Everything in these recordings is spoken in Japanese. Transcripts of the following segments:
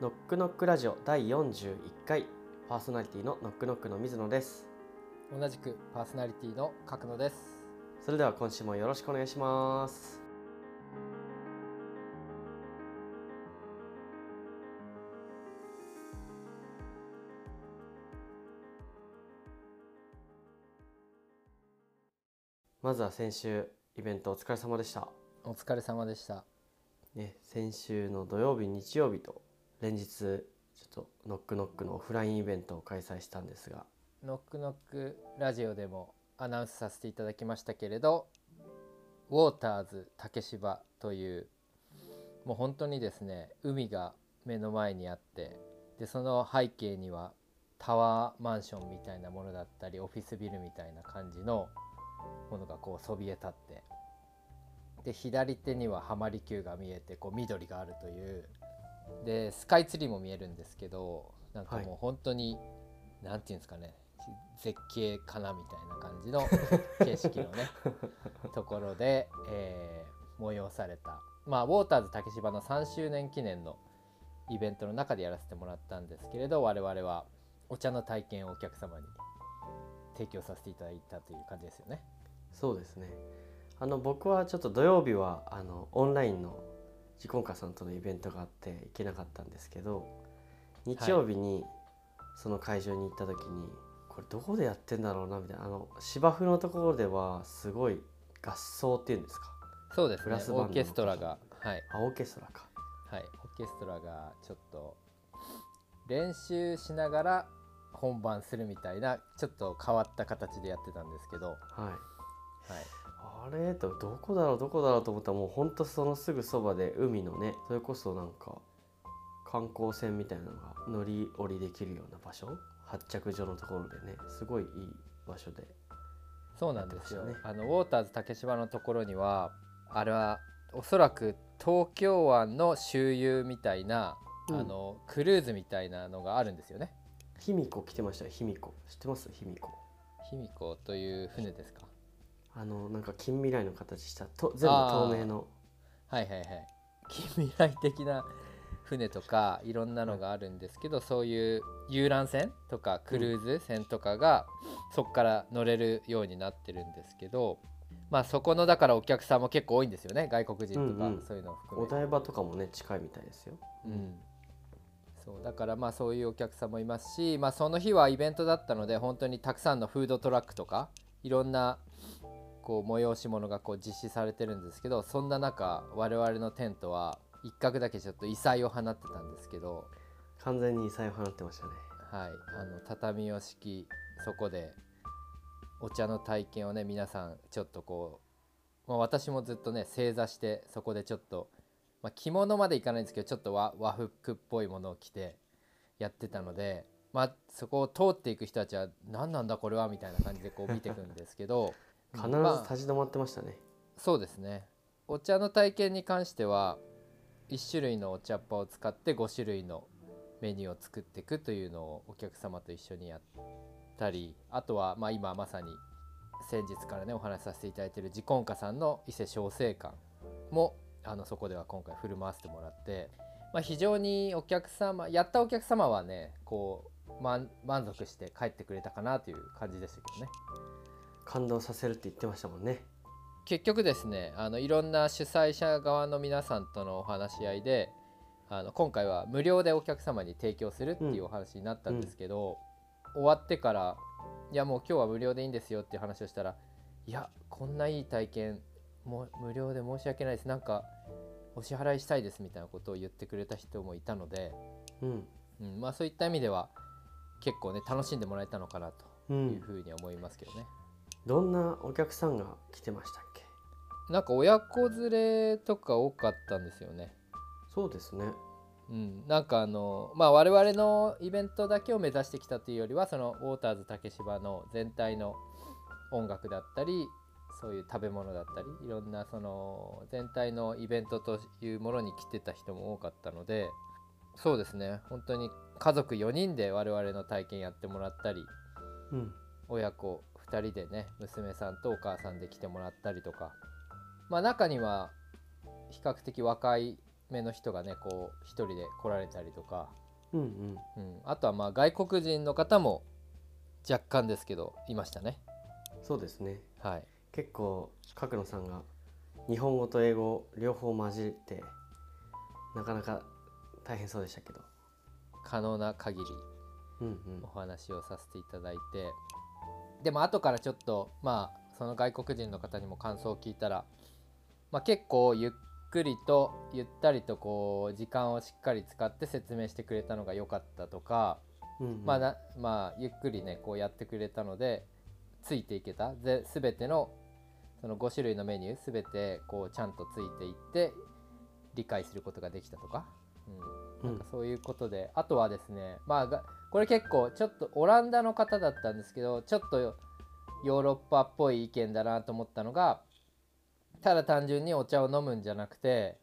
ノックノックラジオ第41回パーソナリティのノックノックの水野です。同じくパーソナリティの角野です。それでは今週もよろしくお願いします。まずは先週イベントお疲れ様でした。お疲れ様でした。ね、先週の土曜日日曜日と連日ちょっとノックノックのオフラインイベントを開催したんですが。ノックノックラジオでもアナウンスさせていただきましたけれどウォーターズ竹芝というもう本当にですね海が目の前にあってでその背景にはタワーマンションみたいなものだったりオフィスビルみたいな感じのものがこうそびえ立ってで左手には浜離宮が見えてこう緑があるというでスカイツリーも見えるんですけどなんかもう本当に、はい、ていうんですかね絶景かなみたいな感じの 景色のねところで、えー、催された、まあ、ウォーターズ竹芝の3周年記念のイベントの中でやらせてもらったんですけれど我々はお茶の体験をお客様に提供させていただいたという感じですよね。そうですね。あの僕はちょっと土曜日はあのオンラインのジコンカさんとのイベントがあって行けなかったんですけど日曜日にその会場に行った時に、これどこでやってんだろうなみたいなあの芝生のところではすごい合奏っていうんですか？そうですね。オーケストラがはい。あオーケストラか。はい。オーケストラがちょっと練習しながら本番するみたいなちょっと変わった形でやってたんですけど。はい、はい、あれ？とどこだろう？どこだろう？と思ったらもうほんとそのすぐそばで海のねそれこそなんか観光船みたいなのが乗り降りできるような場所？発着所のところでねすごいいい場所で、そうなんですよ、ね、あのウォーターズ竹芝のところにはあれはおそらく東京湾の周遊みたいな、うん、あのクルーズみたいなのがあるんですよね。卑弥呼来てましたよ卑弥呼知ってます？卑弥呼卑弥呼という船ですか？あのなんか近未来の形したと全部透明の。はいはいはい。近未来的な船とかいろんなのがあるんですけど、そういう遊覧船とかクルーズ船とかが、そこから乗れるようになってるんですけどまあそこのだからお客さんも結構多いんですよね外国人とか、そういうのを含めお台場とかもね近いみたいですよ、うん、そうだからまあそういうお客さんもいますし、まあ、その日はイベントだったので本当にたくさんのフードトラックとかいろんなこう催し物がこう実施されてるんですけどそんな中我々のテントは一角だけちょっと異彩を放ってたんですけど完全に異彩を放ってましたね。はい。あの畳を敷きそこでお茶の体験をね皆さんちょっとこう、まあ、私もずっとね正座してそこでちょっと、まあ、着物までいかないんですけどちょっと和和服っぽいものを着てやってたので、まあ、そこを通っていく人たちは何なんだこれはみたいな感じでこう見ていくんですけど必ず立ち止まってましたね、まあ、そうですね。お茶の体験に関しては1種類のお茶っ葉を使って5種類のメニューを作っていくというのをお客様と一緒にやったりあとはまあ今まさに先日からねお話しさせていただいている自婚家さんの伊勢小生館もあのそこでは今回振る舞わせてもらって、まあ、非常にお客様やったお客様はねこう満足して帰ってくれたかなという感じでしたけどね。感動させるって言ってましたもんね。結局ですねあのいろんな主催者側の皆さんとのお話し合いであの今回は無料でお客様に提供するっていうお話になったんですけど、うん、終わってからいやもう今日は無料でいいんですよっていう話をしたらいやこんないい体験も無料で申し訳ないです。なんかお支払いしたいですみたいなことを言ってくれた人もいたので、うん、うん、まあ、そういった意味では結構ね楽しんでもらえたのかなというふうに思いますけどね。うんどんなお客さんが来てましたっけ？なんか親子連れとか多かったんですよね。そうですね。うん、なんかあのまあ我々のイベントだけを目指してきたというよりはそのウォーターズ竹芝の全体の音楽だったりそういう食べ物だったりいろんなその全体のイベントというものに来てた人も多かったのでそうですね。本当に家族4人で我々の体験やってもらったり、うん、親子2人でね娘さんとお母さんで来てもらったりとか。まあ中には比較的若いめの人がねこう一人で来られたりとか、うんうん。うん、あとはまあ外国人の方も若干ですけどいましたね。そうですね。はい。結構角野さんが日本語と英語両方混じってなかなか大変そうでしたけど。可能な限りお話をさせていただいてでも後からちょっとまあその外国人の方にも感想を聞いたら、まあ、結構ゆっくりとゆったりとこう時間をしっかり使って説明してくれたのが良かったとか、うんうん。まあなまあゆっくりねこうやってくれたのでついていけた？で全てのその5種類のメニュー全てこうちゃんとついていって理解することができたとか、うん、なんかそういうことで、あとはですねまあがこれ結構ちょっとオランダの方だったんですけどちょっとヨーロッパっぽい意見だなと思ったのがただ単純にお茶を飲むんじゃなくて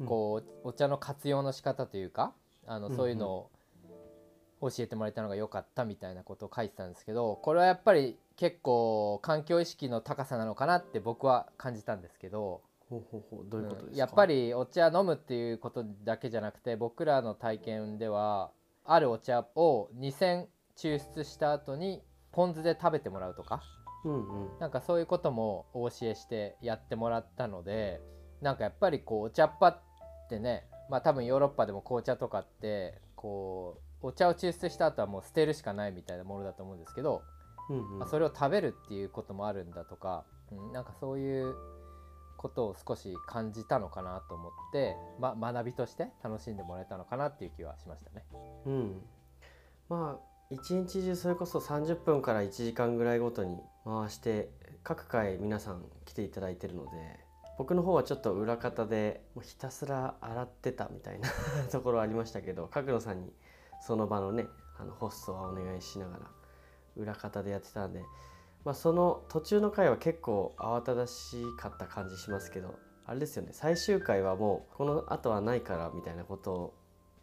うんこうお茶の活用の仕方というかあのそういうのを教えてもらえたのが良かったみたいなことを書いてたんですけどこれはやっぱり結構環境意識の高さなのかなって僕は感じたんですけど。ほうほうほうどういうことですか、うんやっぱりお茶飲むっていうことだけじゃなくて僕らの体験ではあるお茶を2000抽出した後にポン酢で食べてもらうとか。うんうん。なんかそういうこともお教えしてやってもらったのでなんかやっぱりこうお茶っ葉ってねまあ多分ヨーロッパでも紅茶とかってこうお茶を抽出した後はもう捨てるしかないみたいなものだと思うんですけど、うんうん。まあそれを食べるっていうこともあるんだとか、うん、なんかそういうことを少し感じたのかなと思って、ま、学びとして楽しんでもらえたのかなっていう気はしましたね。うん、まあ一日中それこそ30分から1時間ぐらいごとに回して各回皆さん来ていただいてるので僕の方はちょっと裏方でもうひたすら洗ってたみたいな ところありましたけど角野さんにその場のねあのホストはお願いしながら裏方でやってたんで、まあ、その途中の回は結構慌ただしかった感じしますけどあれですよね最終回はもうこの後はないからみたいなことを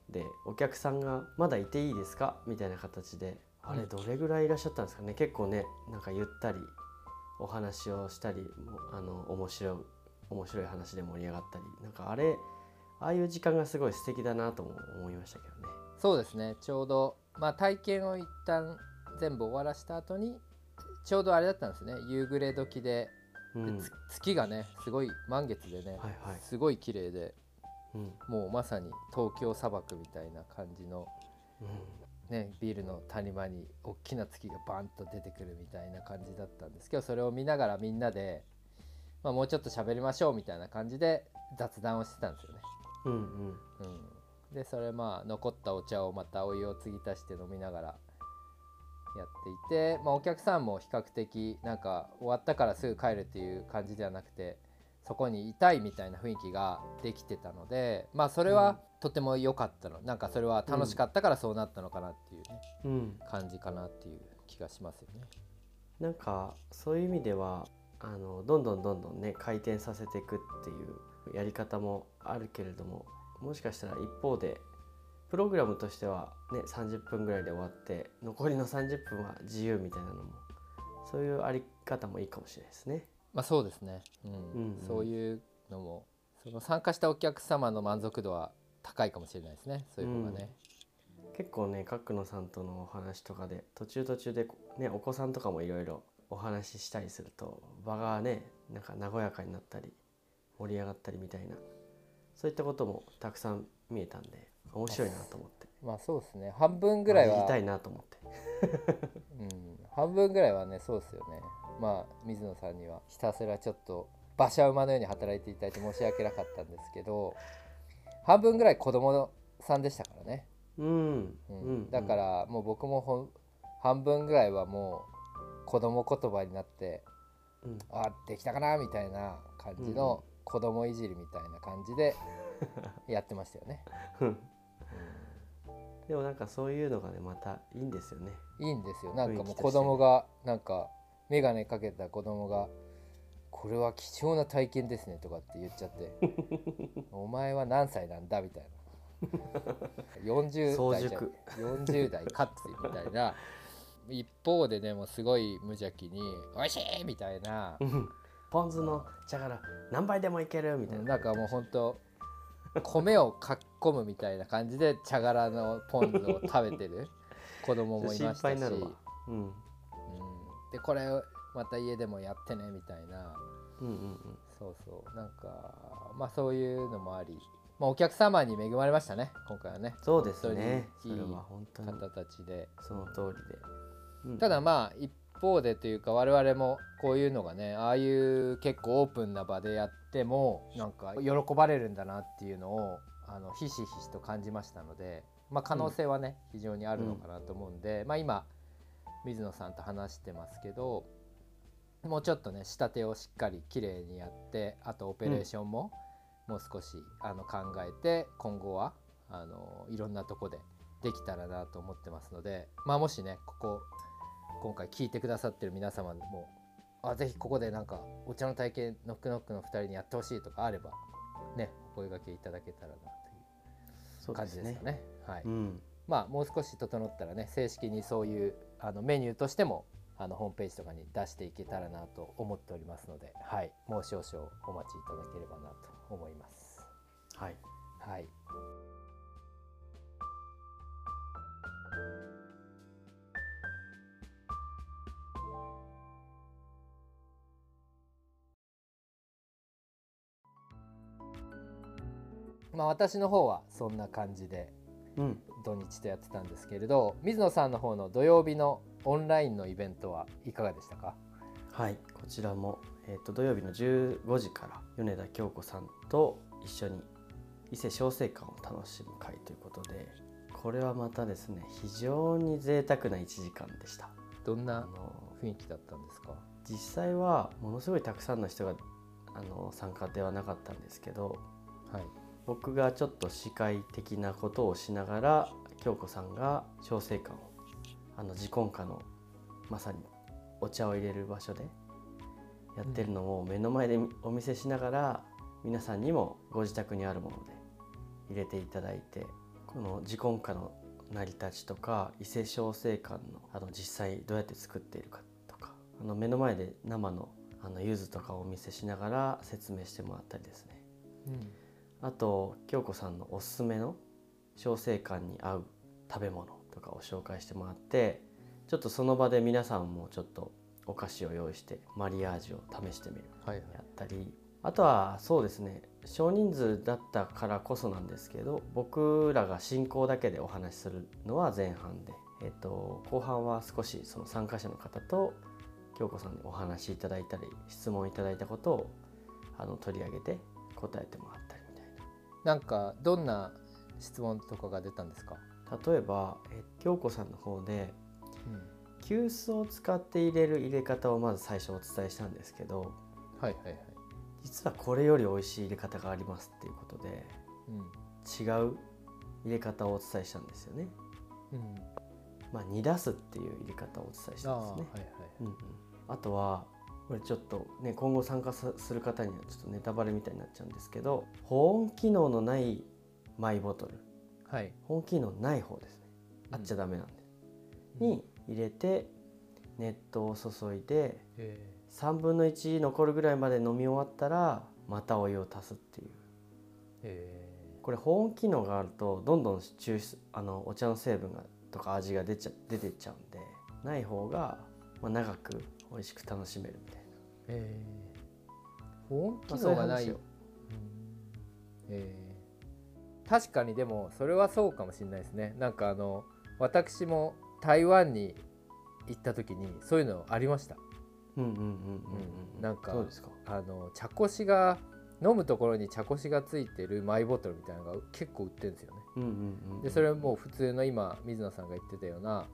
でお客さんが「まだいていいですか?」みたいな形であれうんどれぐらいいらっしゃったんですかね？結構ねなんかゆったりお話をしたりあの面白い面白い話で盛り上がったりなんかあれああいう時間がすごい素敵だなとも思いましたけどね。そうですねちょうど、まあ、体験を一旦全部終わらした後にちょうどあれだったんですね。夕暮れ時で。うん、月がねすごい満月でね、はいはい。すごい綺麗で。うん。もうまさに東京砂漠みたいな感じのうん。ね、ビールの谷間に大きな月がバンと出てくるみたいな感じだったんですけどそれを見ながらみんなで、まあ、もうちょっと喋りましょうみたいな感じで雑談をしてたんですよね。うんうん。うん、でそれまあ残ったお茶をまたお湯を継ぎ足して飲みながらやっていて、まあ、お客さんも比較的なんか終わったからすぐ帰るっていう感じではなくてそこにいたいみたいな雰囲気ができてたのでまあそれはとても良かったの。なんかそれは楽しかったからそうなったのかなっていうね、うん。感じかなっていう気がしますよね。なんかそういう意味ではあのどんどんどんどんね回転させていくっていうやり方もあるけれどももしかしたら一方でプログラムとしてはね30分ぐらいで終わって残りの30分は自由みたいなのもそういうあり方もいいかもしれないですね。まあそうですね、うん。うんうん。そういうのもその参加したお客様の満足度は高いかもしれないですね。そういう方がね。結構ね角野さんとのお話とかで途中途中でねお子さんとかもいろいろお話ししたりすると場がねなんか和やかになったり盛り上がったりみたいなそういったこともたくさん見えたんで面白いなと思って。まあそうですね。半分ぐらいは。やりたいなと思って。うん、半分ぐらいはねそうですよね。まあ水野さんには。ひたすらちょっと馬車馬のように働いていただいて申し訳なかったんですけど。半分ぐらい子供さんでしたからね、うん、だからもう僕も半分ぐらいはもう子供言葉になってうん、あできたかなみたいな感じの子供いじりみたいな感じでやってましたよね、うんでもなんかそういうのがねまたいいんですよね。いいんですよ。なんかもう子供がなんか眼鏡かけた子供がこれは貴重な体験ですねとかって言っちゃって お前は何歳なんだ？みたいな。40早代じゃ熟。40代かってみたいな。一方でねもうすごい無邪気に「おいしい!」みたいな。うん。ポン酢の茶から何杯でもいけるみたいな、なんかもうほんと米をかっこむみたいな感じで茶殻のポン酢を食べてる 子供もいましたし。うん。うん、でこれまた家でもやってねみたいな。うんうんうん。そうそう。なんかまあそういうのもあり、まあ、お客様に恵まれましたね今回はね。そうですね。いい方たちで。その通りで、うん。ただまあ一方でというか我々もこういうのがねああいう結構オープンな場でやってもなんか喜ばれるんだなっていうのをあのひしひしと感じましたので、まあ、可能性はね、非常にあるのかなと思うんで、まあ、今水野さんと話してますけどもうちょっとね仕立てをしっかりきれいにやってあとオペレーションももう少しあの考えて今後はあのいろんなとこでできたらなと思ってますので、まあ、もしねここ今回聞いてくださってる皆様もあぜひここでなんかお茶の体験ノックノックの2人にやってほしいとかあればねお声掛けいただけたらなという感じですかね。はいうんまあもう少し整ったらね正式にそういうあのメニューとしてもあのホームページとかに出していけたらなと思っておりますので、はい、もう少々お待ちいただければなと思います。はいはい。まあ私の方はそんな感じでうん。土日とやってたんですけれど水野さんの方の土曜日のオンラインのイベントはいかがでしたか？はいこちらも、えー、と土曜日の15時から米田京子さんと一緒に伊勢小生館を楽しむ会ということでこれはまたですね非常に贅沢な1時間でした。あどんなの雰囲気だったんですか？実際はものすごいたくさんの人があの参加ではなかったんですけどはい僕がちょっと司会的なことをしながら京子さんが小生館をあの自婚家のまさにお茶を入れる場所でやってるのを目の前でお見せしながら皆さんにもご自宅にあるもので入れていただいてこの自婚家の成り立ちとか伊勢小生館のあの実際どうやって作っているかとかあの目の前で生のあの柚子とかをお見せしながら説明してもらったりですね。うん。あと京子さんのおすすめの小生館に合う食べ物とかを紹介してもらってちょっとその場で皆さんもちょっとお菓子を用意してマリアージュを試してみる。はいはい。やったり。あとはそうですね少人数だったからこそなんですけど僕らが進行だけでお話しするのは前半で、えっと後半は少しその参加者の方と京子さんにお話しいただいたり質問いただいたことをあの取り上げて答えてもらっな。なんかどんな質問とかが出たんですか、例えばえ京子さんの方でうん、急須を使って入れる入れ方をまず最初お伝えしたんですけどはいはいはい、実はこれより美味しい入れ方がありますっていうことでうん違う入れ方をお伝えしたんですよね。うん、まあ、煮出すっていう入れ方をお伝えしたんですね。あーはいはいうんうん、あとはこれちょっとね今後参加さする方にはちょっとネタバレみたいになっちゃうんですけど保温機能のないマイボトル。はい。保温機能ない方ですね。あっちゃダメなんで、うん。に入れて熱湯を注いでえ。3分の1残るぐらいまで飲み終わったらまたお湯を足すっていう。これ保温機能があるとどんどん抽出あのお茶の成分がとか味が出ちゃ出てっちゃうんでない方が、まあ、長く美味しく楽しめるみたいな。ー、えー、保温機能がない、話をえー確かにでもそれはそうかもしれないですね。なんかあの私も台湾に行った時にそういうのありました。うんうんうんうんうんうん。なんか。あの茶こしが飲むところに茶こしがついてるマイボトルみたいなのが結構売ってるんですよね。でそれはもう普通の今水野さんが言ってたような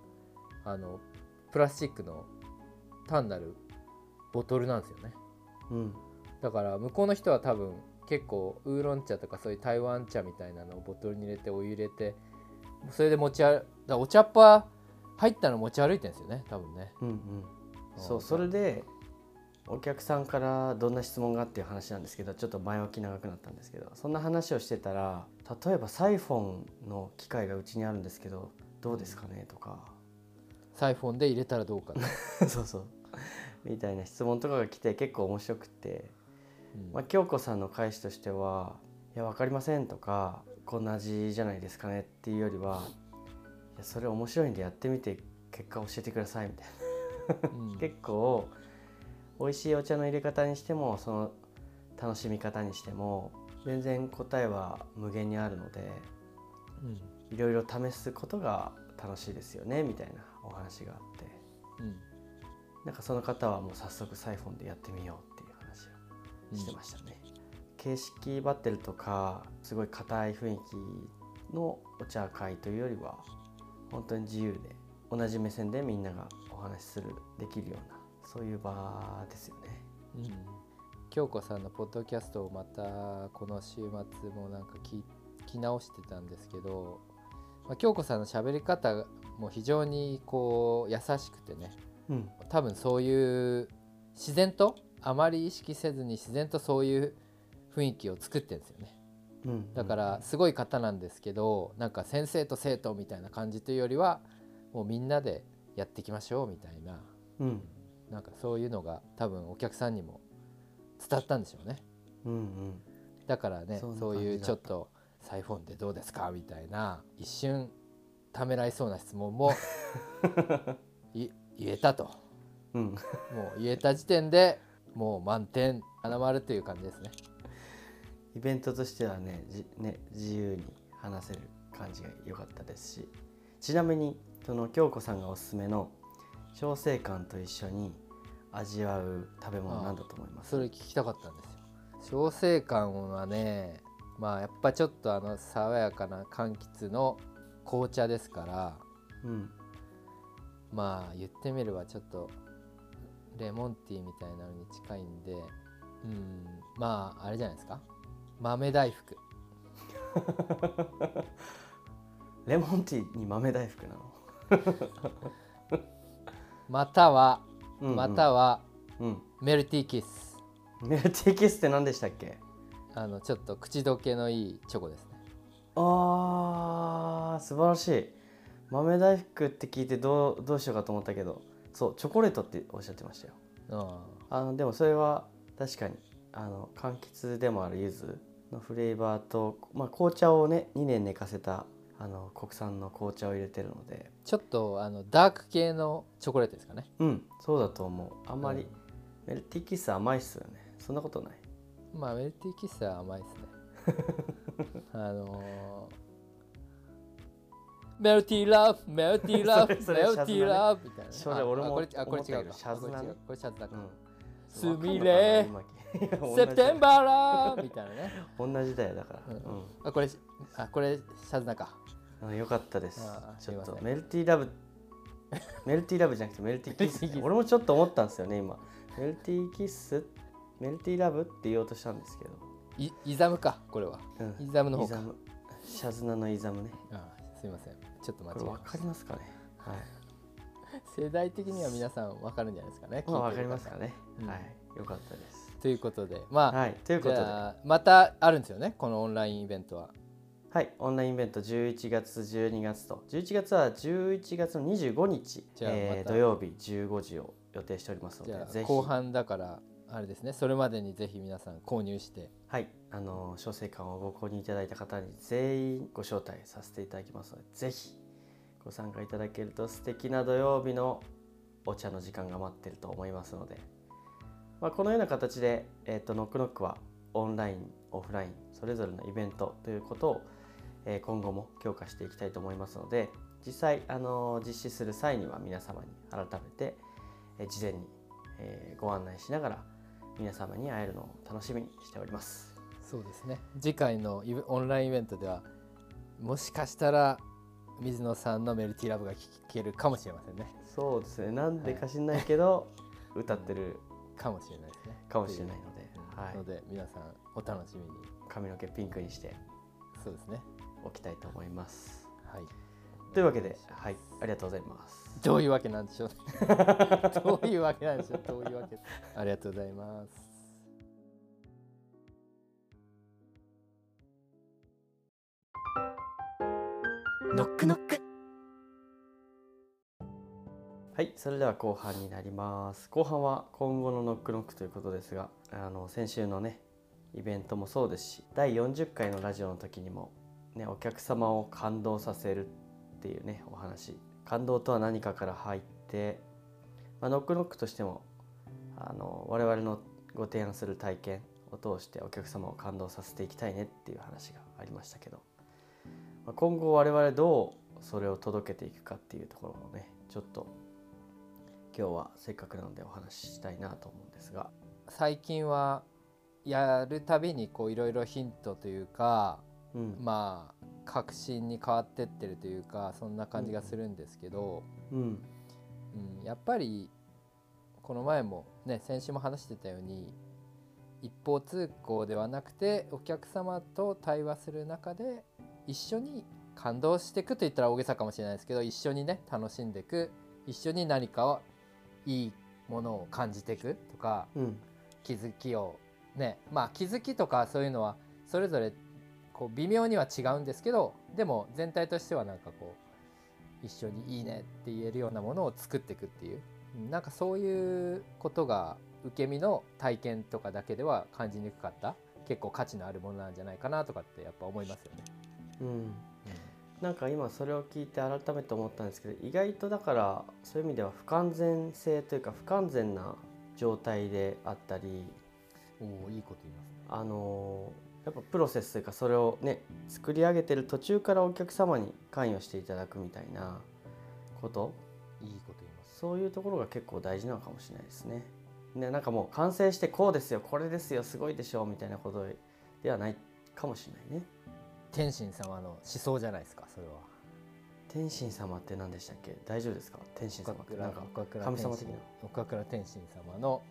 あのプラスチックの単なるボトルなんですよね。うん。だから向こうの人は多分結構ウーロン茶とかそういう台湾茶みたいなのをボトルに入れてお湯入れてそれで持ち歩だお茶っ葉入ったの持ち歩いてるんですよね多分ね。うんうん。そう。それでお客さんからどんな質問がっていう話なんですけどちょっと前置き長くなったんですけどそんな話をしてたら例えばサイフォンの機械がうちにあるんですけどどうですかねとか。サイフォンで入れたらどうかな、そうそう みたいな質問とかが来て結構面白くて、うん。まあ、京子さんの返しとしてはいや分かりません」とか「こんな味じゃないですかね」っていうよりは「いやそれ面白いんでやってみて結果教えてください」みたいな。うん。結構美味しいお茶の入れ方にしてもその楽しみ方にしても全然答えは無限にあるのでうん。いろいろ試すことが楽しいですよねみたいなお話があって。うんなんかその方はもう早速サイフォンでやってみようっていう話をしてましたね、形式バッテルとかすごい硬い雰囲気のお茶会というよりは本当に自由で同じ目線でみんながお話しするできるようなそういう場ですよね。うん。京子さんのポッドキャストをまたこの週末もなんか聞聞き直してたんですけど、まあ、京子さんの喋り方も非常にこう優しくてねうん。多分そういう自然とあまり意識せずに自然とそういう雰囲気を作ってるんですよね。うん。だからすごい方なんですけどなんか先生と生徒みたいな感じというよりはもうみんなでやっていきましょうみたいなうん。なんかそういうのが多分お客さんにも伝わったんでしょうね。うんうん。だからねそういうちょっと「サイフォンでどうですか?」みたいな一瞬ためらいそうな質問も い言えたと。うん。もう言えた時点でもう満点花丸という感じですね。イベントとしてはねじね自由に話せる感じが良かったですしちなみにその京子さんがおすすめの小生館と一緒に味わう食べ物なんだと思います。それ聞きたかったんですよ。小生館はねまあやっぱちょっとあの爽やかな柑橘の紅茶ですからうんまあ言ってみればちょっとレモンティーみたいなのに近いんでうんまああれじゃないですか？豆大福。レモンティーに豆大福なの、または、うんうん。またはうん。メルティーキス。メルティーキスって何でしたっけ？あのちょっと口どけのいいチョコですね。あー素晴らしい豆大福って聞いてどうどうしようかと思ったけどそうチョコレートっておっしゃってましたよ。うんあのでもそれは確かにあの柑橘でもある柚子のフレーバーと、まあ、紅茶をね2年寝かせたあの国産の紅茶を入れてるので。ちょっとあのダーク系のチョコレートですかね。うんそうだと思う。あんまり、うん。メルティーキッス甘いっすよね。そんなことない。まあメルティーキスは甘いですね。あのーメルティーラブメルティーラブメルティーラブみたいな。それ俺もあこれあこれ違うシャズナこれシャズナか。うん。すみれ。ー セプテンバーラーみたいなね。同じだよだから、あこれあこれシャズナか。あよかったです。ちょっとメルティーラブメルティーラブじゃなくてメルティーキッス俺もちょっと思ったんですよね今。メルティーキッスメルティーラブって言おうとしたんですけど、いイザムかこれは。うん。イザムの方か。シャズナのイザムね。あすいませんちょっと間違えましかりますかね？はい。た世代的には皆さんわかるんじゃないですかねまあ分かりますかね、うん。はい。よかったです。ということでまあ、はい。ということで。またあるんですよねこのオンラインイベントは。はい。オンラインイベント11月12月と。11月は11月の25日、えー土曜日15時を予定しておりますのでぜひ。後半だからあれですね。それまでにぜひ皆さん購入して。はい、あの小生館をご購入いただいた方に全員ご招待させていただきますのでぜひご参加いただけると素敵な土曜日のお茶の時間が待ってると思いますので、まあ、このような形で、えー、とノックノックはオンラインオフラインそれぞれのイベントということを、えー今後も強化していきたいと思いますので実際、あの実施する際には皆様に改めて、えー事前に、えご案内しながら皆様に会えるのを楽しみにしております。そうですね。次回のオンラインイベントではもしかしたら水野さんのメルティーラブが聴けるかもしれませんね。そうですね。なんでか知んないけど、歌ってる。かもしれないで。すねかもしれないので、はい。うんの、で皆さんお楽しみに。髪の毛ピンクにしてそうですね。おきたいと思います。はいというわけではいありがとうございます。どういうわけなんでしょう どういうわけなんでしょう。どういうわけ。ありがとうございます。ノックノック。はいそれでは後半になります。後半は今後のノックノックということですがあの先週のねイベントもそうですし第40回のラジオの時にも、ね、お客様を感動させるっていうねお話感動とは何かから入って、まあ、ノックノックとしてもあの我々のご提案する体験を通してお客様を感動させていきたいねっていう話がありましたけど、まあ、今後我々どうそれを届けていくかっていうところをねちょっと今日はせっかくなのでお話ししたいなと思うんですが。最近はやるたびにこういろいろヒントというかうんまあ確信に変わってってるというかそんな感じがするんですけど、うん。うん、やっぱりこの前もね先週も話してたように一方通行ではなくてお客様と対話する中で一緒に感動していくと言ったら大げさかもしれないですけど一緒にね楽しんでいく一緒に何かをいいものを感じていくとかうん。気づきをねまあ気づきとかそういうのはそれぞれこう微妙には違うんですけどでも全体としてはなんかこう一緒にいいねって言えるようなものを作っていくっていううんなんかそういうことが受け身の体験とかだけでは感じにくかった結構価値のあるものなんじゃないかなとかってやっぱ思いますよね。うんなんか今それを聞いて改めて思ったんですけど意外とだからそういう意味では不完全性というか不完全な状態であったりおおいいこと言いますね。あのやっぱプロセスというかそれをね作り上げてる途中からお客様に関与していただくみたいなこと？いいこと言います。そういうところが結構大事なのかもしれないですね。ねなんかもう完成してこうですよこれですよすごいでしょうみたいなことではないかもしれないね。天心様の思想じゃないですかそれは。天心様って何でしたっけ？大丈夫ですか？天心様ってなんか神様的な岡倉天心様の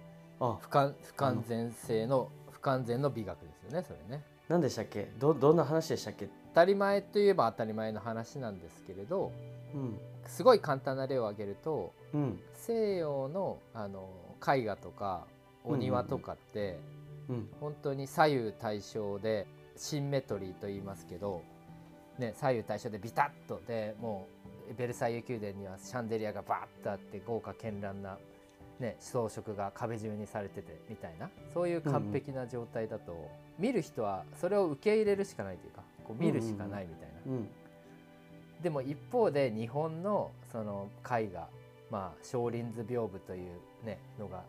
あ不完不完全性の不完全の美学ですよねそれね。何でしたっけ？どどんな話でしたっけ？当たり前といえば当たり前の話なんですけれどうん。すごい簡単な例を挙げるとうん。西洋のあの絵画とかお庭とかって、うん。本当に左右対称でシンメトリーと言いますけど、ね、左右対称でビタッとでもうベルサイユ宮殿にはシャンデリアがバーッとあって豪華絢爛な、ね、装飾が壁中にされててみたいなそういう完璧な状態だと、見る人はそれを受け入れるしかないというかこう見るしかないみたいな。うんでも一方で日本のその絵画、まあ、少林図屏風という、ね、のが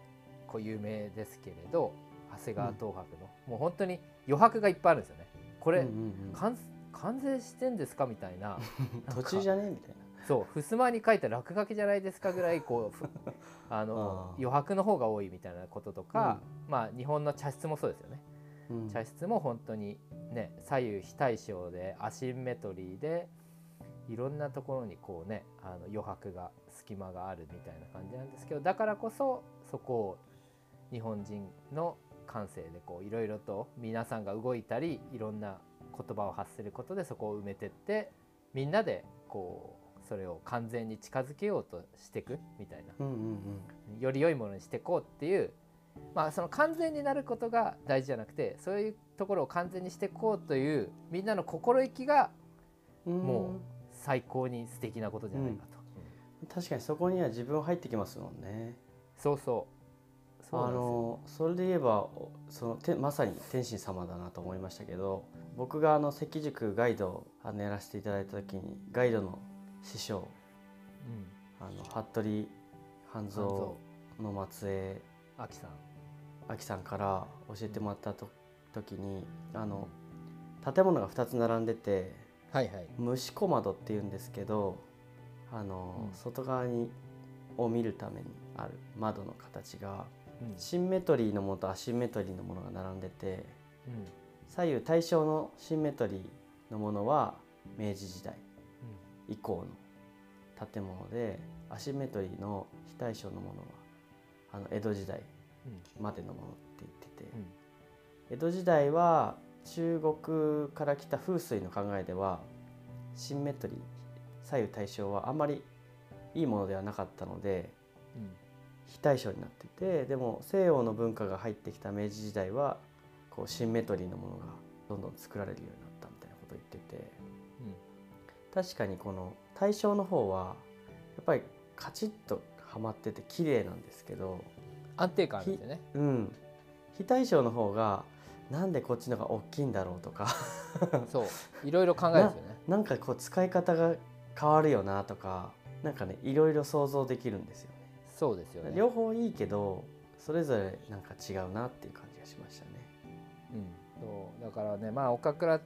こう有名ですけれど長谷川東博の、もう本当に余白がいっぱいあるんですよね。これ、うんうん完完成してんですかみたいな。うん途中じゃねみたいそう襖に書いた落書きじゃないですかぐらいこう ふあの余白の方が多いみたいなこととか、まあ日本の茶室もそうですよね。な、うん。茶室も本当にね左右非対称でアシンメトリーでいろんなところにこうねあの余白が隙間があるみたいな感じなんですけどだからこそそこを日本人の感性でこういろいろと皆さんが動いたりいろんな言葉を発することでそこを埋めてってみんなでこうそれを完全に近づけようとしていくみたいな。うんうんうん。より良いものにしていこうっていうまあその完全になることが大事じゃなくてそういうところを完全にしていこうというみんなの心意気がうん。もう最高に素敵なことじゃないかと、確かにそこには自分入ってきますもんね。そうそう。そうあのそれで言えばおそのてまさに天心様だなと思いましたけど僕があの関塾ガイドをやらせていただいた時にガイドの師匠。うん。あの服部半蔵の末裔。アキさん。秋さんから教えてもらったと時にあの建物が2つ並んでてはいはい。虫小窓っていうんですけどあの、うん。外側にを見るためにある窓の形がうん。シンメトリーのものとアシンメトリーのものが並んでてうん。左右対称のシンメトリーのものは明治時代以降の建物でアシンメトリーの非対称のものはあの江戸時代うんまでのものって言ってて、うん。江戸時代は中国から来た風水の考えではシンメトリー左右対称はあんまりいいものではなかったのでうん非対称になっててでも西洋の文化が入ってきた明治時代はこうシンメトリーのものがどんどん作られるようになったみたいなことを言ってて確かにこの対象の方はやっぱりカチッとはまってて綺麗なんですけど、安定感あるんでね。うん、非対称の方がなんでこっちのが大きいんだろうとか。そう。いろいろ考えるんですよね。なんかこう使い方が変わるよなとかなんかねいろいろ想像できるんですよね。そうですよね。両方いいけどそれぞれなんか違うなっていう感じがしましたね。うん、そう。だからねまあ岡倉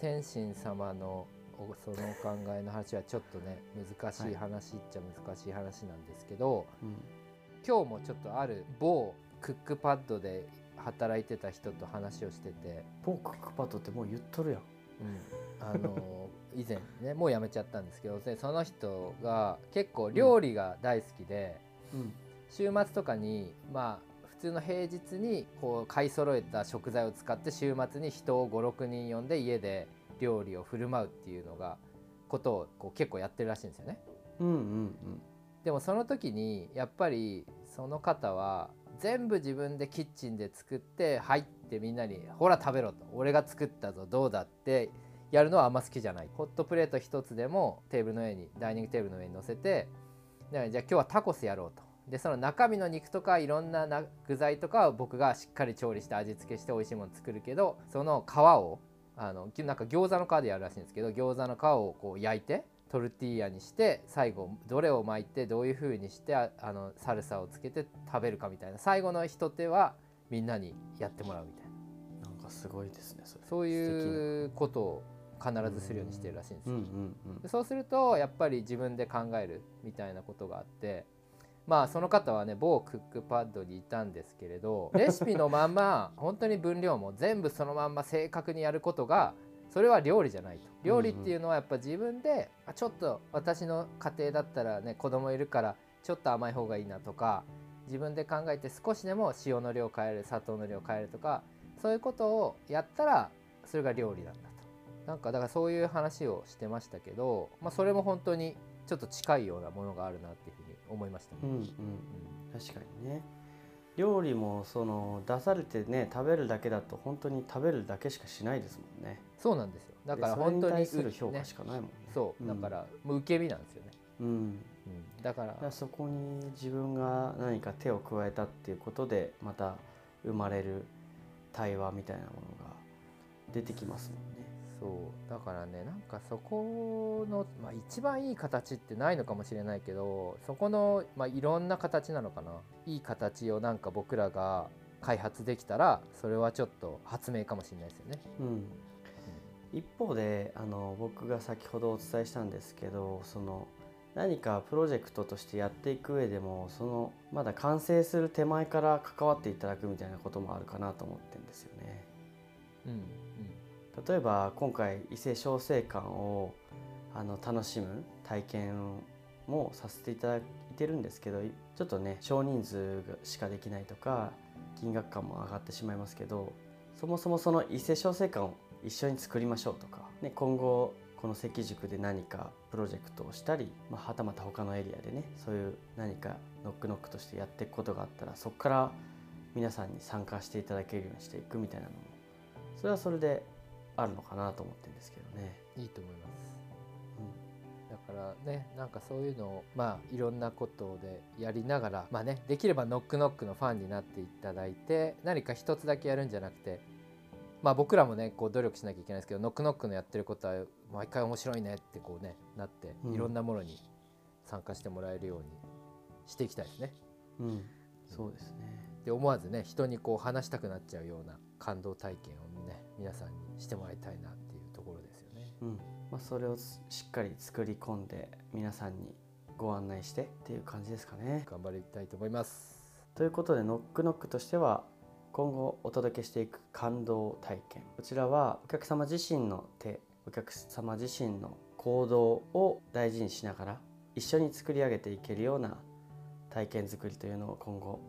天心様のおそのお考えの話はちょっとね難しい話っちゃ難しい話なんですけど、うん。今日もちょっとある某クックパッドで働いてた人と話をしてて、ポークックパッドってもう言っとるやん。うん、あの 以前ねもう辞めちゃったんですけどでその人が結構料理が大好きで、うん。週末とかにまあ普通の平日にこう買い揃えた食材を使って週末に人を56人呼んで家で料理を振る舞うっていうのがことをこう結構やってるらしいんですよね。うんうんでもその時にやっぱりその方は全部自分でキッチンで作って入ってみんなに「ほら食べろ」と「俺が作ったぞどうだ」ってやるのはあんま好きじゃない。ホットプレート一つでもテーブルの上にダイニングテーブルの上に乗せてでじゃあ今日はタコスやろうと。でその中身の肉とかいろんなな具材とかを僕がしっかり調理して味付けして美味しいもの作るけどその皮をあのなんか餃子の皮でやるらしいんですけど餃子の皮をこう焼いてトルティーヤにして最後どれを巻いてどういう風にしてああのサルサをつけて食べるかみたいな最後の一手はみんなにやってもらうみたいな。なんかすごいですねそれ。そういうことを必ずするようにしてるらしいんですよ。そうするとやっぱり自分で考えるみたいなことがあってまあその方はね某クックパッドにいたんですけれど レシピのまんま本当に分量も全部そのまんま正確にやることがそれは料理じゃないと。料理っていうのはやっぱ自分であちょっと私の家庭だったらね子供いるからちょっと甘い方がいいなとか自分で考えて少しでも塩の量変える砂糖の量変えるとかそういうことをやったらそれが料理なんだと。なんかだからそういう話をしてましたけど、まあ、それも本当にちょっと近いようなものがあるなっていうふうに思いましたね。うんうん確かにね。料理もその出されてね食べるだけだと本当に食べるだけしかしないですもんね。そうなんですよ。だから本当に対する評ね価しかないもんね。そう。だん。からもう受け身なんですよね、うん。うん、だから。だからそこに自分が何か手を加えたっていうことでまた生まれる対話みたいなものが出てきますもんね。そうだからねなんかそこの、まあ、一番いい形ってないのかもしれないけどそこの、まあ、いろんな形なのかないい形をなんか僕らが開発できたらそれはちょっと発明かもしれないですよね。うん、一方であの僕が先ほどお伝えしたんですけどその何かプロジェクトとしてやっていく上でもそのまだ完成する手前から関わっていただくみたいなこともあるかなと思ってるんですよね。うんうん例えば今回伊勢小生館をあの楽しむ体験もさせていただいてるんですけどちょっとね少人数しかできないとか金額感も上がってしまいますけどそもそもその伊勢小生館を一緒に作りましょうとか、ね、今後この関塾で何かプロジェクトをしたり、まあ、はたまた他のエリアでねそういう何かノックノックとしてやっていくことがあったらそこから皆さんに参加していただけるようにしていくみたいなのも。それはそれであるのかなと思ってるんですけどね。いいと思います。だからねなんかそういうのをまあいろんなことでやりながらまあねできればノックノックのファンになっていただいて何か一つだけやるんじゃなくてまあ僕らもねこう努力しなきゃいけないですけどノックノックのやってることは毎回面白いねってこうねなってうんいろんなものに参加してもらえるようにしていきたいですね。うん、うん、そうですね。で思わずね人にこう話したくなっちゃうような感動体験をね皆さんにしてもらいたいなっていうところですよね。うん、まあそれをしっかり作り込んで皆さんにご案内してっていう感じですかね。頑張りたいと思います。ということでノックノックとしては今後お届けしていく感動体験こちらはお客様自身の手お客様自身の行動を大事にしながら一緒に作り上げていけるような体験作りというのを今後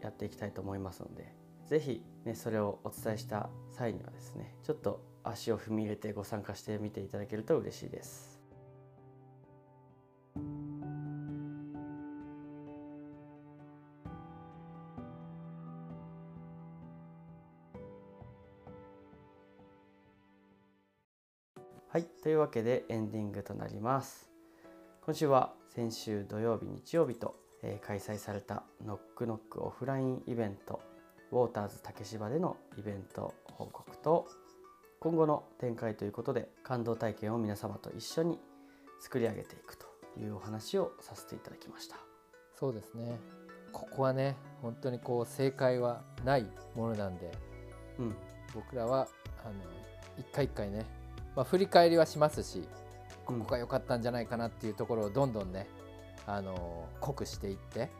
やっていきたいと思いますので是非ねそれをお伝えした際にはですねちょっと足を踏み入れてご参加してみていただけると嬉しいです。はい、というわけでエンディングとなります。今週は先週土曜日、日曜日と、えー開催されたノックノックオフラインイベントウォーターズ竹芝でのイベント報告と今後の展開ということで感動体験を皆様と一緒に作り上げていくというお話をさせていただきました。そうですね。ここはね本当にこう正解はないものなんでうん、僕らはあの一回一回ね、まあ、振り返りはしますしこうんこが良かったんじゃないかなっていうところをどんどんねあの濃くしていって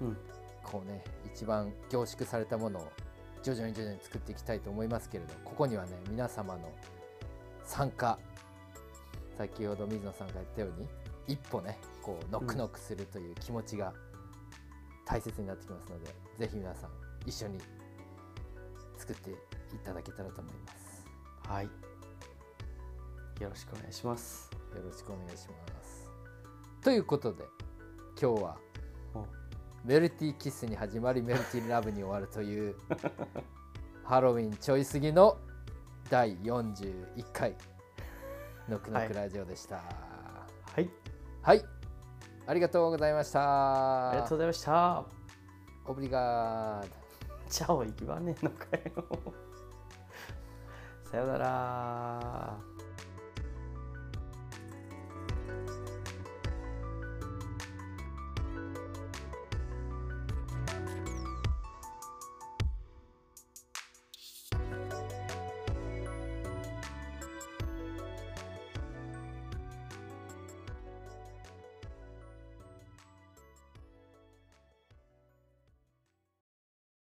うん、こうね一番凝縮されたものを徐々に徐々に作っていきたいと思いますけれどここにはね皆様の参加先ほど水野さんが言ったように一歩ねこうノックノックするという気持ちが大切になってきますので、ぜひ皆さん一緒に作っていただけたらと思いますはい。よろしくお願いします。よろしくお願いしますということで今日はメルティーキスに始まりメルティーラブに終わるという ハロウィンちょい過ぎの第41回ノックノックラジオでしたはい、はい、ありがとうございましたありがとうございました。オブリガードチャオ行きまねえのかよ。さよなら。